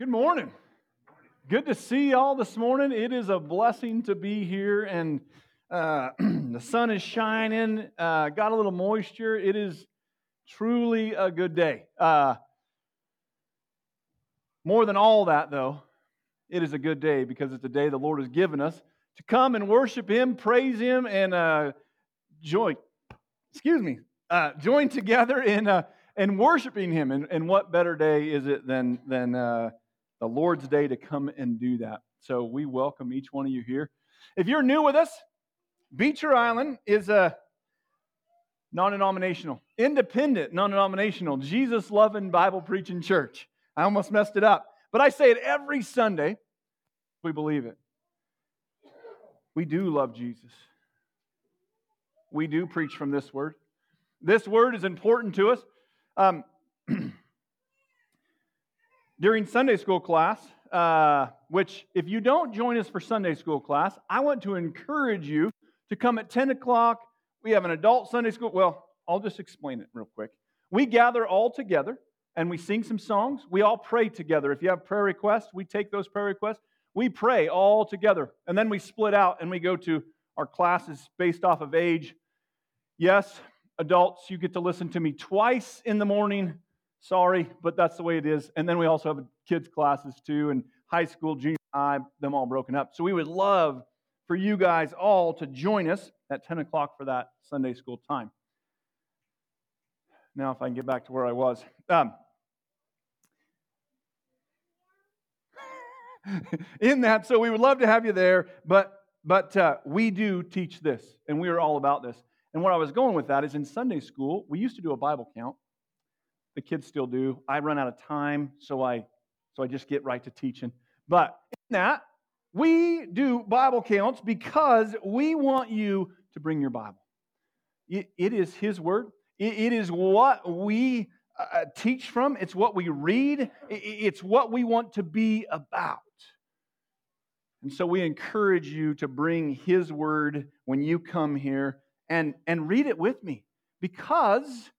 Good morning. Good to see y'all this morning. It is a blessing to be here, and uh, the sun is shining. Uh, got a little moisture. It is truly a good day. Uh, more than all that, though, it is a good day because it's a day the Lord has given us to come and worship Him, praise Him, and uh, join. Excuse me. Uh, join together in uh, in worshiping Him. And, and what better day is it than than the Lord's day to come and do that? So we welcome each one of you here. If you're new with us, Beecher Island is a non denominational, independent, non denominational, Jesus loving, Bible preaching church. I almost messed it up. But I say it every Sunday. We believe it. We do love Jesus. We do preach from this word. This word is important to us. Um, during Sunday school class, uh, which, if you don't join us for Sunday school class, I want to encourage you to come at 10 o'clock. We have an adult Sunday school. Well, I'll just explain it real quick. We gather all together and we sing some songs. We all pray together. If you have prayer requests, we take those prayer requests. We pray all together. And then we split out and we go to our classes based off of age. Yes, adults, you get to listen to me twice in the morning. Sorry, but that's the way it is. And then we also have kids' classes too, and high school, junior high, them all broken up. So we would love for you guys all to join us at 10 o'clock for that Sunday school time. Now, if I can get back to where I was. Um, in that, so we would love to have you there, but but uh, we do teach this, and we are all about this. And where I was going with that is in Sunday school, we used to do a Bible count. The kids still do. I run out of time, so I so I just get right to teaching. But in that, we do Bible counts because we want you to bring your Bible. it, it is His Word. it, it is what we uh, uh teach from. It's what we read. It, it's what we want to be about. And so we encourage you to bring His Word when you come here and, and read it with me because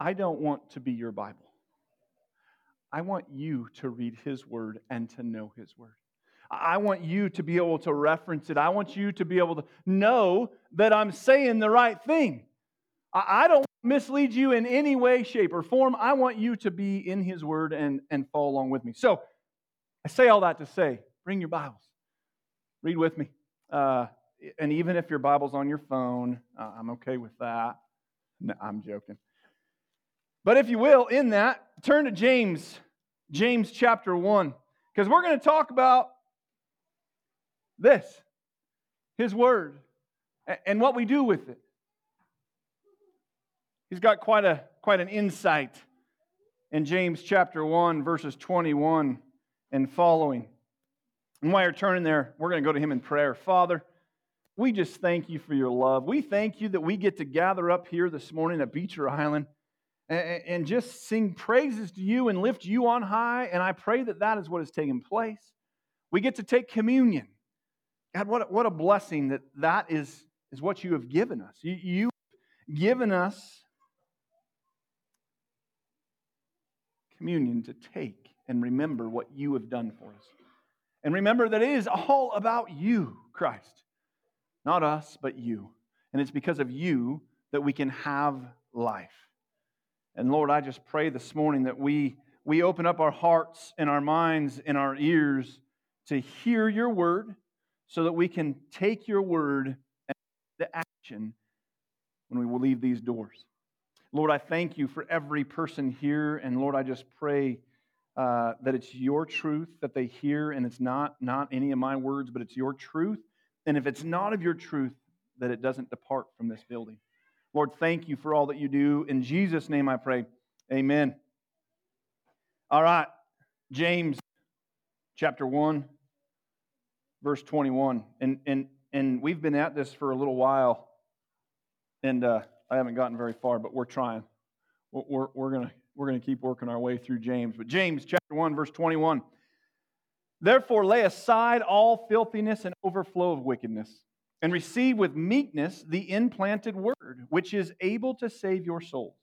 I don't want to be your Bible. I want you to read His Word and to know His Word. I want you to be able to reference it. I want you to be able to know that I'm saying the right thing. I don't mislead you in any way, shape, or form. I want you to be in His Word and, and follow along with me. So I say all that to say bring your Bibles, read with me. Uh, and even if your Bible's on your phone, uh, I'm okay with that. No, I'm joking. But if you will, in that, turn to James, James chapter 1, because we're going to talk about this, his word, and what we do with it. He's got quite, a, quite an insight in James chapter 1, verses 21 and following. And while you're turning there, we're going to go to him in prayer. Father, we just thank you for your love. We thank you that we get to gather up here this morning at Beecher Island and, just sing praises to you and lift you on high. And I pray that that is what is taking place. We get to take communion. God, what what a blessing that that is, is what you have given us. You, you've given us communion to take and remember what you have done for us. And remember that it is all about you, Christ. Not us, but you. And it's because of you that we can have life. And Lord, I just pray this morning that we, we open up our hearts and our minds and our ears to hear your word so that we can take your word and the action when we will leave these doors. Lord, I thank you for every person here. And Lord, I just pray uh, that it's your truth that they hear and it's not, not any of my words, but it's your truth. And if it's not of your truth, that it doesn't depart from this building. Lord, thank you for all that you do. In Jesus' name I pray. Amen. All right. James chapter 1, verse 21. And, and, and we've been at this for a little while, and uh, I haven't gotten very far, but we're trying. We're, we're, going we're going to keep working our way through James. But James chapter 1, verse 21. Therefore, lay aside all filthiness and overflow of wickedness, and receive with meekness the implanted word, which is able to save your souls.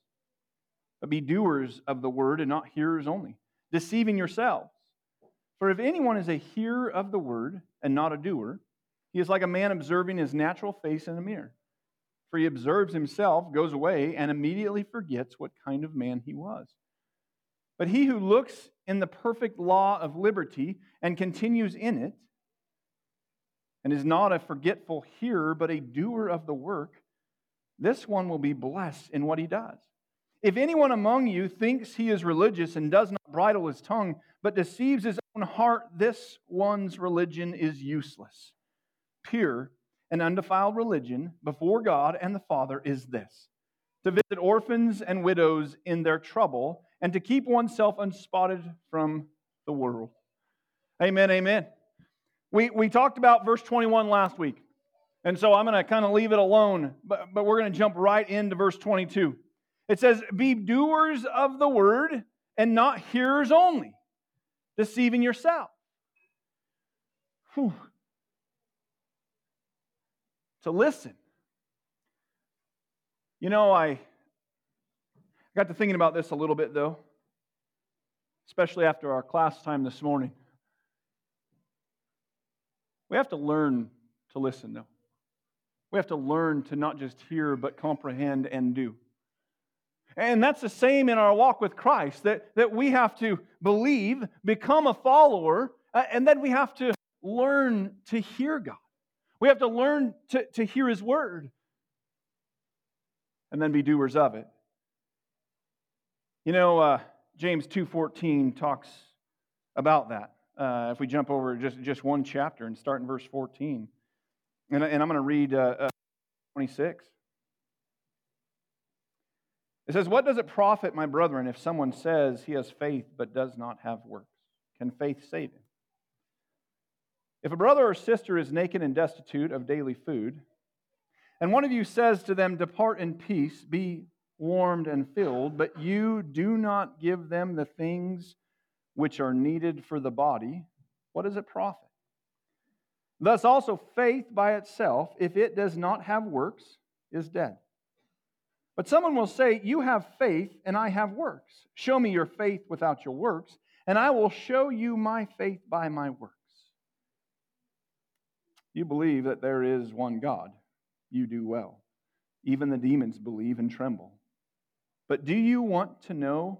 but be doers of the word and not hearers only, deceiving yourselves. For if anyone is a hearer of the word and not a doer, he is like a man observing his natural face in a mirror. For he observes himself, goes away, and immediately forgets what kind of man he was. But he who looks in the perfect law of liberty and continues in it, and is not a forgetful hearer, but a doer of the work, this one will be blessed in what he does. If anyone among you thinks he is religious and does not bridle his tongue, but deceives his own heart, this one's religion is useless. Pure and undefiled religion before God and the Father is this to visit orphans and widows in their trouble and to keep oneself unspotted from the world. Amen, amen. We, we talked about verse 21 last week, and so I'm going to kind of leave it alone, but, but we're going to jump right into verse 22. It says, Be doers of the word and not hearers only, deceiving yourself. Whew. To listen. You know, I got to thinking about this a little bit, though, especially after our class time this morning. We have to learn to listen, though. We have to learn to not just hear, but comprehend and do. And that's the same in our walk with Christ, that, that we have to believe, become a follower, uh, and then we have to learn to hear God. We have to learn to, to hear His word and then be doers of it. You know, uh, James 2.14 talks about that. Uh, if we jump over just, just one chapter and start in verse 14. And, and I'm going to read uh, uh 26. It says, What does it profit, my brethren, if someone says he has faith but does not have works? Can faith save him? If a brother or sister is naked and destitute of daily food, and one of you says to them, Depart in peace, be warmed and filled, but you do not give them the things which are needed for the body, what does it profit? Thus also faith by itself, if it does not have works, is dead. But someone will say, You have faith, and I have works. Show me your faith without your works, and I will show you my faith by my works. You believe that there is one God. You do well. Even the demons believe and tremble. But do you want to know,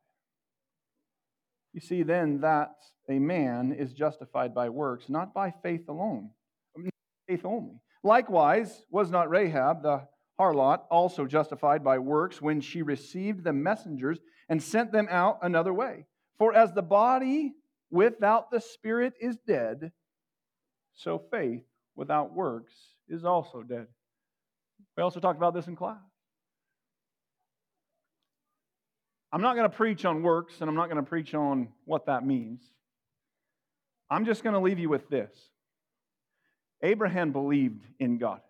You see then that a man is justified by works, not by faith alone, faith only. Likewise, was not Rahab the harlot, also justified by works, when she received the messengers and sent them out another way. For as the body without the spirit is dead, so faith without works is also dead. We also talked about this in class. I'm not going to preach on works and I'm not going to preach on what that means. I'm just going to leave you with this Abraham believed in God.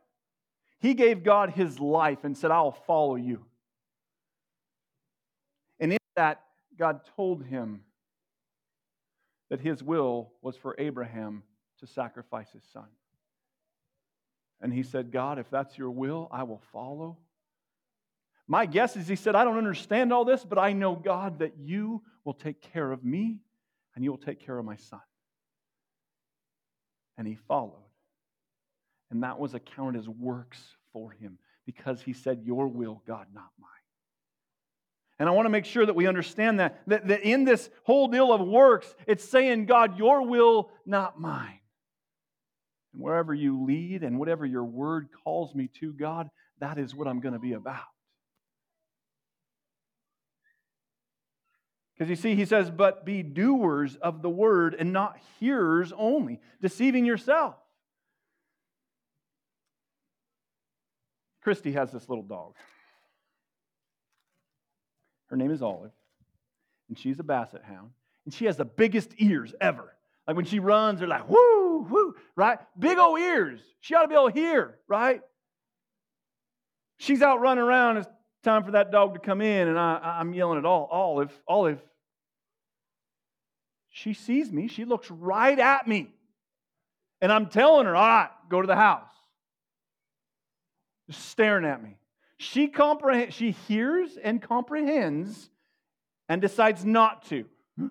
He gave God his life and said, I'll follow you. And in that, God told him that his will was for Abraham to sacrifice his son. And he said, God, if that's your will, I will follow. My guess is he said, I don't understand all this, but I know, God, that you will take care of me and you will take care of my son. And he followed. And that was accounted as works for him because he said, Your will, God, not mine. And I want to make sure that we understand that, that, that in this whole deal of works, it's saying, God, your will, not mine. And wherever you lead and whatever your word calls me to, God, that is what I'm going to be about. Because you see, he says, but be doers of the word and not hearers only, deceiving yourself. Christy has this little dog. Her name is Olive. and she's a basset hound, and she has the biggest ears ever. Like when she runs, they're like, whoo, whoo, right? Big old ears. She ought to be able to hear, right? She's out running around. It's time for that dog to come in, and I, I'm yelling at all, Olive, Olive. She sees me. She looks right at me. And I'm telling her, all right, go to the house. Just staring at me. She comprehends, she hears and comprehends and decides not to.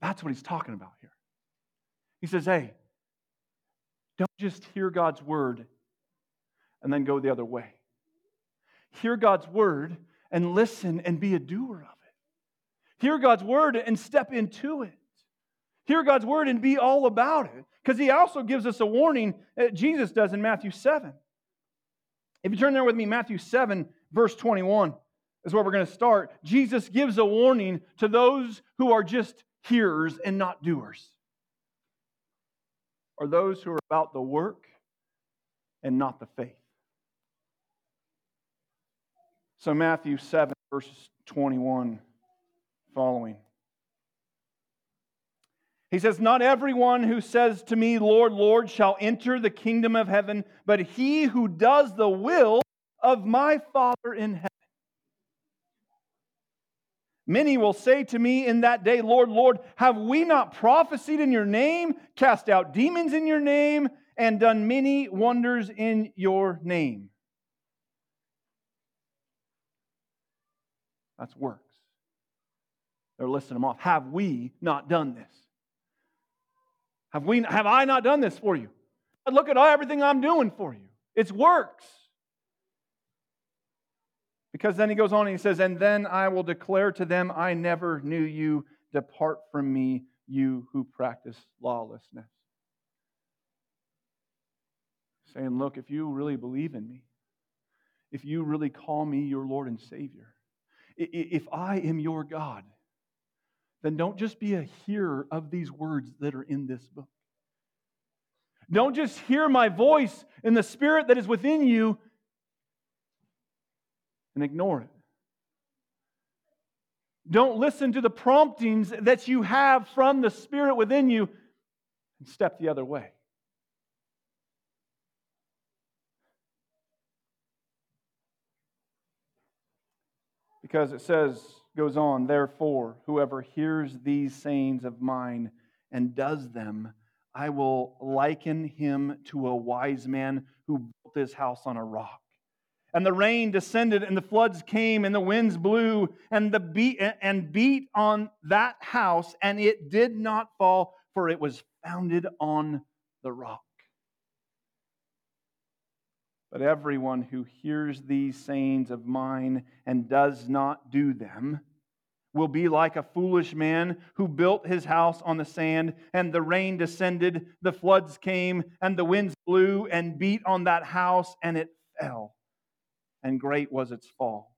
That's what he's talking about here. He says, hey, don't just hear God's word and then go the other way. Hear God's word and listen and be a doer of. Hear God's word and step into it. Hear God's word and be all about it. Because he also gives us a warning, uh, Jesus does in Matthew 7. If you turn there with me, Matthew 7, verse 21 is where we're going to start. Jesus gives a warning to those who are just hearers and not doers, or those who are about the work and not the faith. So, Matthew 7, verses 21 following. He says, Not everyone who says to me, Lord, Lord, shall enter the kingdom of heaven, but he who does the will of my Father in heaven. Many will say to me in that day, Lord, Lord, have we not prophesied in your name, cast out demons in your name, and done many wonders in your name? That's works. They're listing them off. Have we not done this? Have, we, have I not done this for you? Look at everything I'm doing for you. It's works. Because then he goes on and he says, And then I will declare to them, I never knew you. Depart from me, you who practice lawlessness. Saying, Look, if you really believe in me, if you really call me your Lord and Savior, if I am your God, then don't just be a hearer of these words that are in this book. Don't just hear my voice in the spirit that is within you and ignore it. Don't listen to the promptings that you have from the spirit within you and step the other way. because it says, goes on, therefore, whoever hears these sayings of mine and does them, I will liken him to a wise man who built his house on a rock. And the rain descended, and the floods came, and the winds blew, and the beat and beat on that house, and it did not fall, for it was founded on the rock. But everyone who hears these sayings of mine and does not do them will be like a foolish man who built his house on the sand, and the rain descended, the floods came, and the winds blew and beat on that house, and it fell. And great was its fall.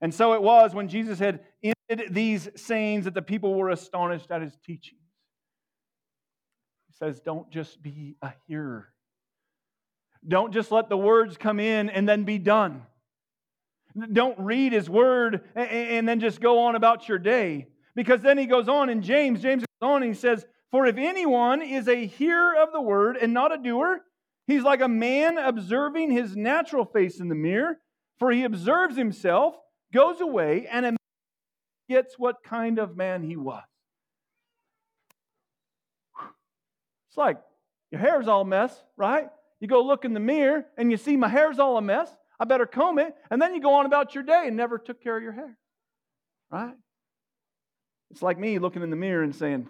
And so it was when Jesus had ended these sayings that the people were astonished at his teachings. He says, Don't just be a hearer don't just let the words come in and then be done. Don't read his word and then just go on about your day. Because then he goes on in James, James goes on and he says, For if anyone is a hearer of the word and not a doer, he's like a man observing his natural face in the mirror. For he observes himself, goes away, and gets what kind of man he was. It's like your hair's all mess, right? You go look in the mirror and you see my hair's all a mess. I better comb it. And then you go on about your day and never took care of your hair. Right? It's like me looking in the mirror and saying,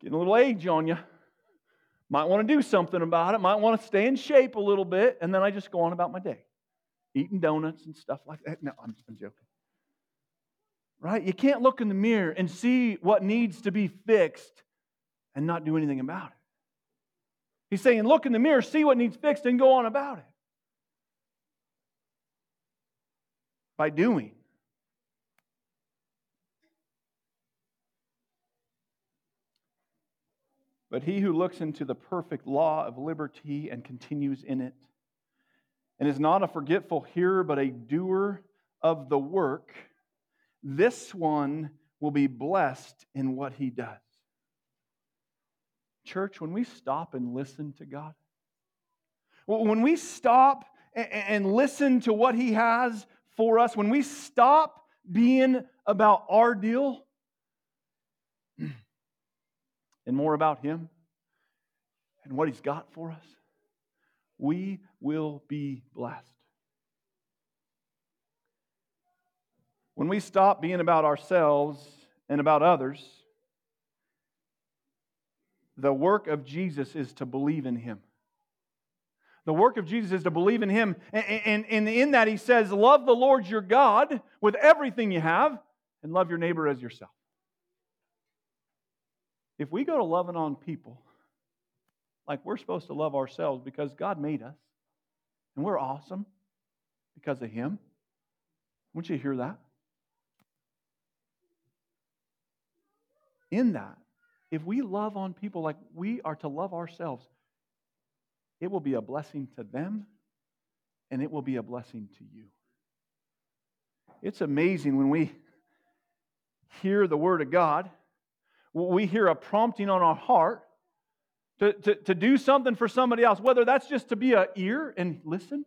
getting a little age on you. Might want to do something about it. Might want to stay in shape a little bit. And then I just go on about my day, eating donuts and stuff like that. No, I'm, I'm joking. Right? You can't look in the mirror and see what needs to be fixed and not do anything about it. He's saying, look in the mirror, see what needs fixed, and go on about it. By doing. But he who looks into the perfect law of liberty and continues in it, and is not a forgetful hearer, but a doer of the work, this one will be blessed in what he does. Church, when we stop and listen to God, when we stop and listen to what he has for us, when we stop being about our deal and more about him and what he's got for us, we will be blessed. When we stop being about ourselves and about others, the work of Jesus is to believe in him. The work of Jesus is to believe in him. And, and, in that, he says, Love the Lord your God with everything you have, and love your neighbor as yourself. If we go to loving on people like we're supposed to love ourselves because God made us, and we're awesome because of him, won't you hear that? in that, if we love on people like we are to love ourselves, it will be a blessing to them and it will be a blessing to you. It's amazing when we hear the Word of God, we hear a prompting on our heart to, to, to do something for somebody else, whether that's just to be an ear and listen,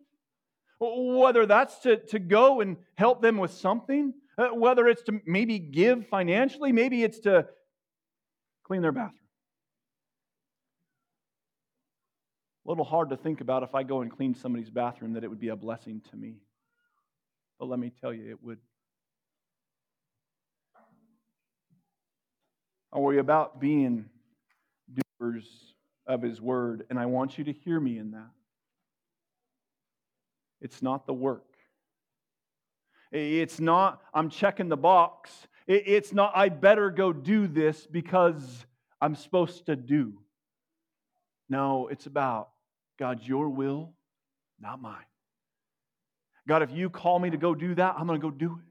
whether that's to, to go and help them with something, uh, whether it's to maybe give financially, maybe it's to clean their bathroom. A little hard to think about if I go and clean somebody's bathroom that it would be a blessing to me. But let me tell you, it would. Are we about being doers of His Word? And I want you to hear me in that. It's not the work. It's not, I'm checking the box. It's not, I better go do this because I'm supposed to do. No, it's about, God, your will, not mine. God, if you call me to go do that, I'm going to go do it.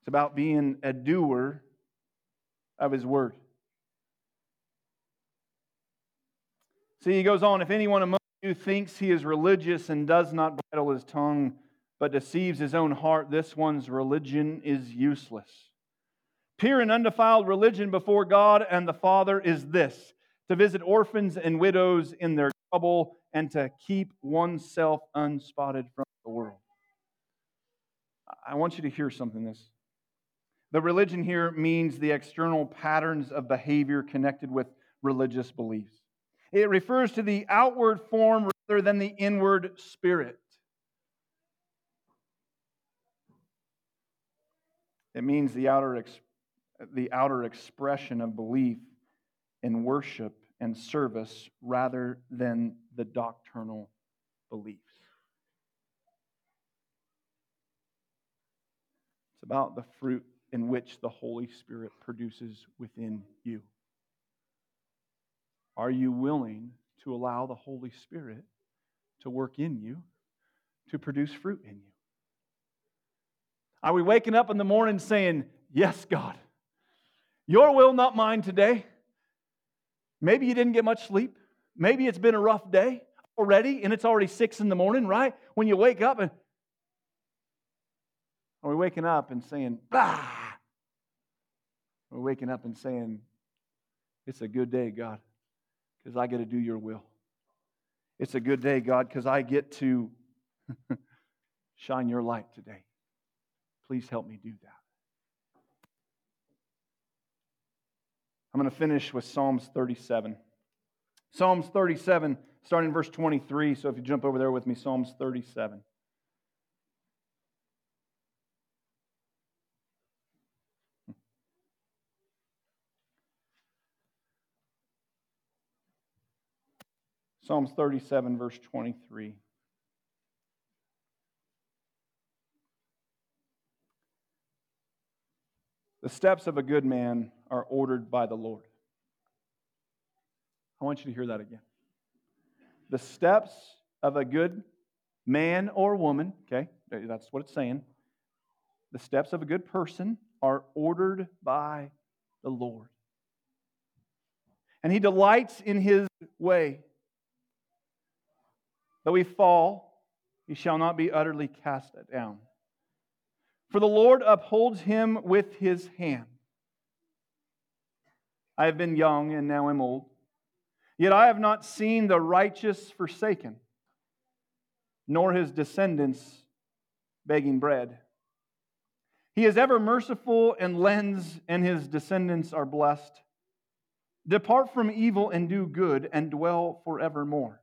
It's about being a doer of his word. See, he goes on if anyone among you thinks he is religious and does not bridle his tongue, but deceives his own heart, this one's religion is useless. Pure and undefiled religion before God and the Father is this to visit orphans and widows in their trouble and to keep oneself unspotted from the world. I want you to hear something this. The religion here means the external patterns of behavior connected with religious beliefs. It refers to the outward form rather than the inward spirit. It means the outer, the outer expression of belief in worship and service rather than the doctrinal beliefs. It's about the fruit in which the Holy Spirit produces within you. Are you willing to allow the Holy Spirit to work in you to produce fruit in you? Are we waking up in the morning saying, Yes, God, your will, not mine today? Maybe you didn't get much sleep. Maybe it's been a rough day already, and it's already six in the morning, right? When you wake up and are we waking up and saying, bah? We're waking up and saying, It's a good day, God, because I get to do your will. It's a good day, God, because I get to shine your light today. Please help me do that. I'm going to finish with Psalms 37. Psalms 37, starting in verse 23. So if you jump over there with me, Psalms 37. Psalms 37, verse 23. The steps of a good man are ordered by the Lord. I want you to hear that again. The steps of a good man or woman, okay, that's what it's saying. The steps of a good person are ordered by the Lord. And he delights in his way. Though we fall, he shall not be utterly cast down. For the Lord upholds him with his hand. I have been young and now am old, yet I have not seen the righteous forsaken, nor his descendants begging bread. He is ever merciful and lends, and his descendants are blessed. Depart from evil and do good, and dwell forevermore.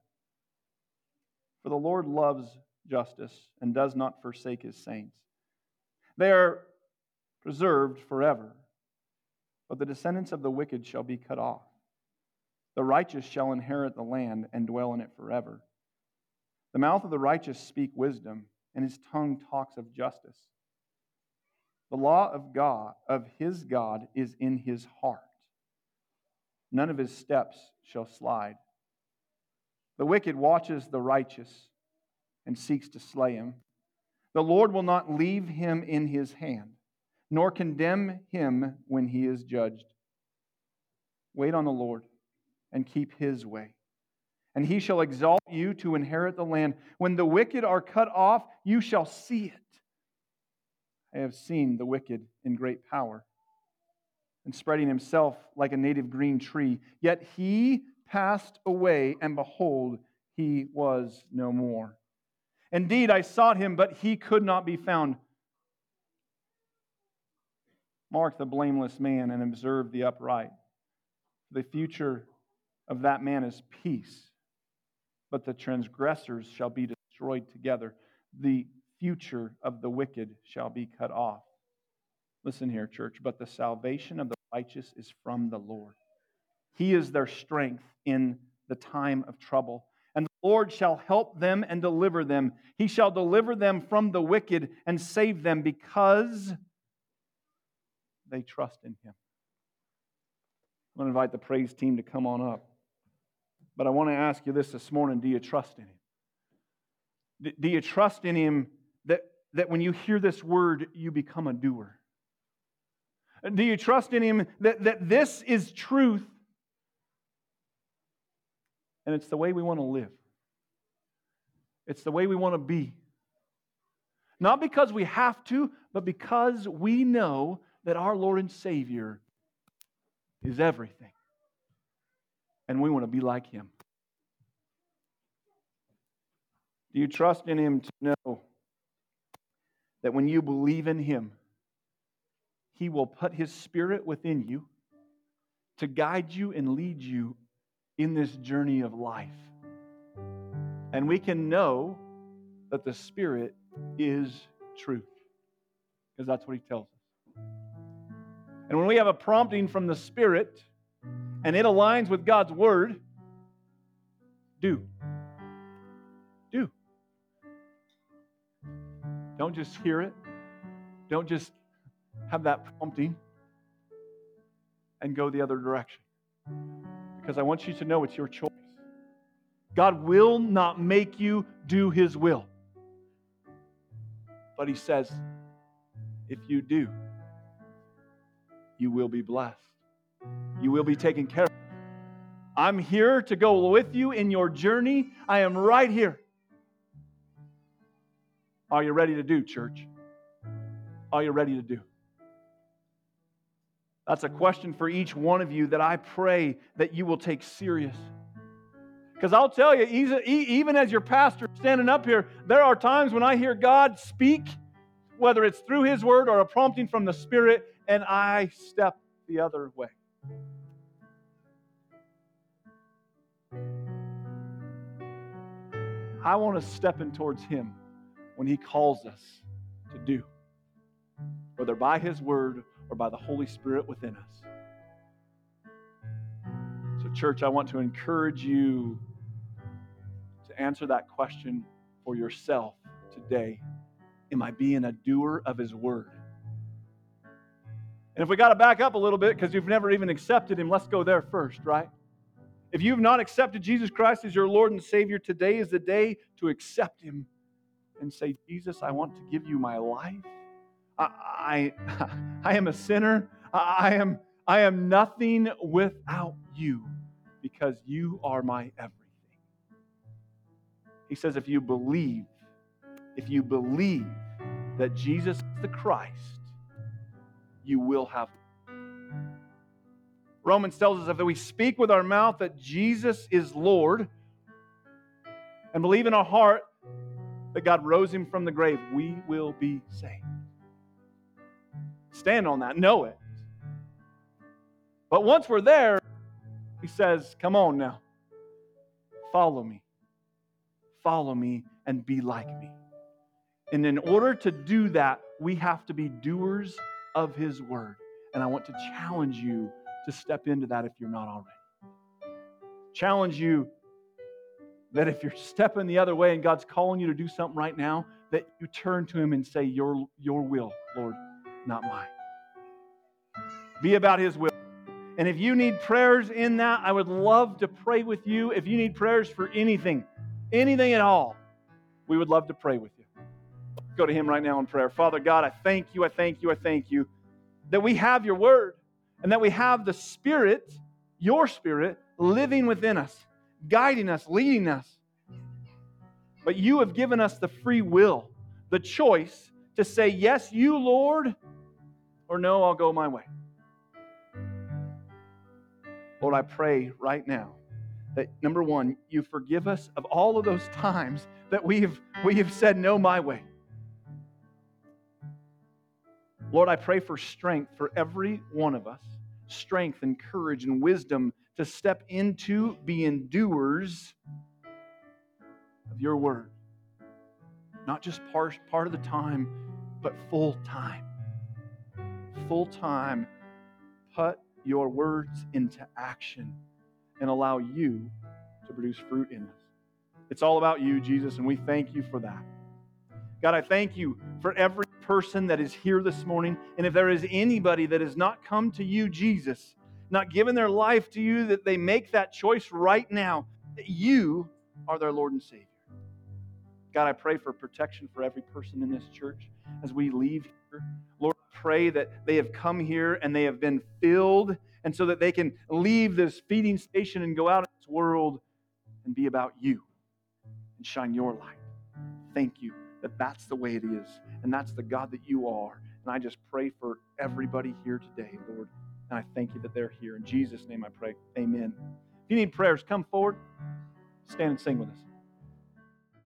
For the Lord loves justice and does not forsake his saints. They are preserved forever, but the descendants of the wicked shall be cut off. The righteous shall inherit the land and dwell in it forever. The mouth of the righteous speak wisdom, and his tongue talks of justice. The law of God, of his God, is in his heart. None of his steps shall slide. The wicked watches the righteous and seeks to slay him. The Lord will not leave him in his hand, nor condemn him when he is judged. Wait on the Lord and keep his way, and he shall exalt you to inherit the land. When the wicked are cut off, you shall see it. I have seen the wicked in great power and spreading himself like a native green tree. Yet he passed away, and behold, he was no more. Indeed, I sought him, but he could not be found. Mark the blameless man and observe the upright. The future of that man is peace, but the transgressors shall be destroyed together. The future of the wicked shall be cut off. Listen here, church, but the salvation of the righteous is from the Lord. He is their strength in the time of trouble. Lord shall help them and deliver them. He shall deliver them from the wicked and save them because they trust in him. I'm going to invite the praise team to come on up. But I want to ask you this this morning do you trust in him? Do you trust in him that, that when you hear this word, you become a doer? Do you trust in him that, that this is truth and it's the way we want to live. It's the way we want to be. Not because we have to, but because we know that our Lord and Savior is everything. And we want to be like Him. Do you trust in Him to know that when you believe in Him, He will put His Spirit within you to guide you and lead you in this journey of life. And we can know that the Spirit is truth because that's what He tells us. And when we have a prompting from the Spirit and it aligns with God's Word, do. Do. Don't just hear it. Don't just have that prompting and go the other direction because I want you to know it's your choice. God will not make you do His will. But He says, if you do, you will be blessed. You will be taken care of. I'm here to go with you in your journey. I am right here. Are you ready to do, church? Are you ready to do? That's a question for each one of you that I pray that you will take serious. Because I'll tell you, even as your pastor standing up here, there are times when I hear God speak, whether it's through His word or a prompting from the Spirit, and I step the other way. I want to step in towards Him when He calls us to do, whether by His word or by the Holy Spirit within us. So, church, I want to encourage you to answer that question for yourself today. Am I being a doer of His Word? And if we got to back up a little bit because you've never even accepted Him, let's go there first, right? If you've not accepted Jesus Christ as your Lord and Savior, today is the day to accept Him and say, Jesus, I want to give you my life. I, I, I am a sinner. I am, I am nothing without you because you are my everything. He says, if you believe if you believe that Jesus is the Christ, you will have. Romans tells us that we speak with our mouth that Jesus is Lord and believe in our heart that God rose him from the grave, we will be saved. Stand on that, know it. But once we're there, he says, Come on now, follow me. Follow me and be like me. And in order to do that, we have to be doers of his word. And I want to challenge you to step into that if you're not already. Challenge you that if you're stepping the other way and God's calling you to do something right now, that you turn to Him and say, Your, your will, Lord, not mine. Be about His will. And if you need prayers in that, I would love to pray with you. If you need prayers for anything, anything at all, we would love to pray with you. Go to Him right now in prayer. Father God, I thank you, I thank you, I thank you that we have your word and that we have the Spirit, your Spirit, living within us guiding us, leading us. But you have given us the free will, the choice to say, Yes, you, Lord, or no, I'll go my way. Lord, I pray right now that number one, you forgive us of all of those times that we have, we have said, No, my way. Lord, I pray for strength for every one of us strength and courage and wisdom to step into being doers of your word. Not just part, part of the time, but full time. Full time. Put your words into action and allow you to produce fruit in us. It's all about you, Jesus, and we thank you for that. God, I thank you for every person that is here this morning. And if there is anybody that has not come to you, Jesus, not given their life to you, that they make that choice right now, that you are their Lord and Savior. God, I pray for protection for every person in this church as we leave here. Lord, I pray that they have come here and they have been filled, and so that they can leave this feeding station and go out in this world and be about you and shine your light. Thank you that that's the way it is, and that's the God that you are. And I just pray for everybody here today, Lord. And I thank you that they're here. In Jesus' name I pray. Amen. If you need prayers, come forward, stand and sing with us.